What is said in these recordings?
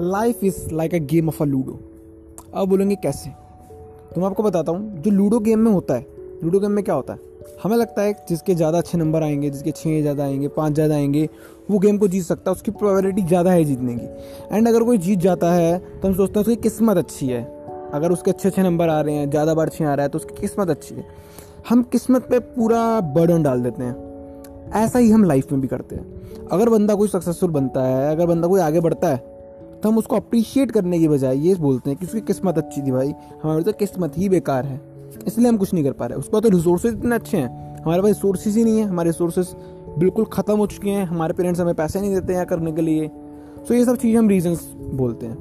Life is like a game of a ludo अब बोलेंगे कैसे? तो मैं आपको बताता हूँ, जो लूडो गेम में होता है लूडो गेम में क्या होता है? हमें लगता है जिसके ज़्यादा अच्छे नंबर आएँगे, जिसके छः ज़्यादा आएँगे, पाँच ज़्यादा आएँगे, वो गेम को जीत सकता है, उसकी प्रोबेबिलिटी ज़्यादा है जीतने की। एंड अगर कोई जीत जाता है तो हम सोचते हैं उसकी किस्मत अच्छी है। अगर उसके अच्छे अच्छे नंबर आ रहे हैं, ज़्यादा बार छः आ रहा है तो उसकी किस्मत अच्छी है। हम किस्मत पे पूरा बर्डन डाल देते हैं। ऐसा ही हम लाइफ में भी करते हैं। अगर बंदा कोई सक्सेसफुल बनता है, अगर बंदा कोई आगे बढ़ता है तो हम उसको अप्रिशिएट करने की बजाय ये बोलते हैं कि उसकी किस्मत अच्छी थी भाई। हमारे तो किस्मत ही बेकार है। इसलिए हम कुछ नहीं कर पा रहे। उसको तो रिसोर्सेज इतने अच्छे हैं। हमारे पास रिसोर्सेज ही नहीं है। हमारे रिसोर्सेज बिल्कुल ख़त्म हो चुके हैं। हमारे पेरेंट्स हमें पैसे नहीं देते हैं करने के लिए। सो ये सब चीज़ हम रीजन्स बोलते हैं।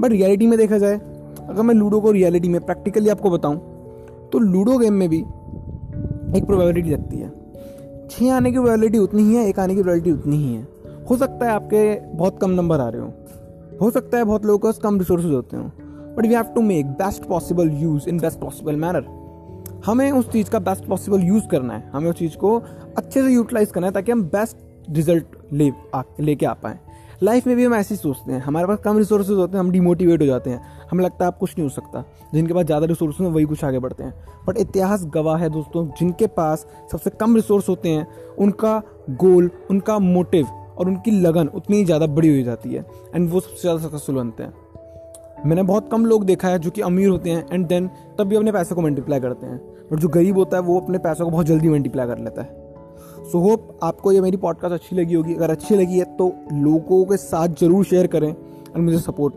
बट रियलिटी में देखा जाए, अगर मैं लूडो को रियलिटी में प्रैक्टिकली आपको बताऊँ तो लूडो गेम में भी एक प्रोबेबिलिटी लगती है। छः आने की प्रोबेबिलिटी उतनी ही है, एक आने की प्रोबेबिलिटी उतनी ही है। हो सकता है आपके बहुत कम नंबर आ रहे हो। हो सकता है बहुत लोगों के पास कम रिसोर्सेज होते हो but we have to make best possible use in best possible manner हमें उस चीज़ का बेस्ट पॉसिबल यूज़ करना है। हमें उस चीज़ को अच्छे से यूटिलाइज करना है ताकि हम बेस्ट रिज़ल्ट ले लेके आ पाएँ। लाइफ में भी हम ऐसे ही सोचते हैं। हमारे पास कम रिसोर्सेज होते हैं, हम डिमोटिवेट हो जाते हैं। हमें लगता है आप कुछ नहीं हो सकता। जिनके पास ज़्यादा रिसोर्स हैं, वही कुछ आगे बढ़ते हैं। बट इतिहास गवाह है दोस्तों, जिनके पास सबसे कम रिसोर्स होते हैं, उनका गोल उनका मोटिव और उनकी लगन उतनी ही ज़्यादा बड़ी हो जाती है। एंड वो सबसे ज़्यादा सक्सेसफुल बनते हैं। मैंने बहुत कम लोग देखा है जो कि अमीर होते हैं एंड देन तब भी अपने पैसे को मल्टीप्लाई करते हैं। बट जो गरीब होता है वो अपने पैसों को बहुत जल्दी मल्टीप्लाई कर लेता है। सो so, होप आपको ये मेरी पॉडकास्ट अच्छी लगी होगी। अगर अच्छी लगी है तो लोगों के साथ ज़रूर शेयर करें एंड मुझे सपोर्ट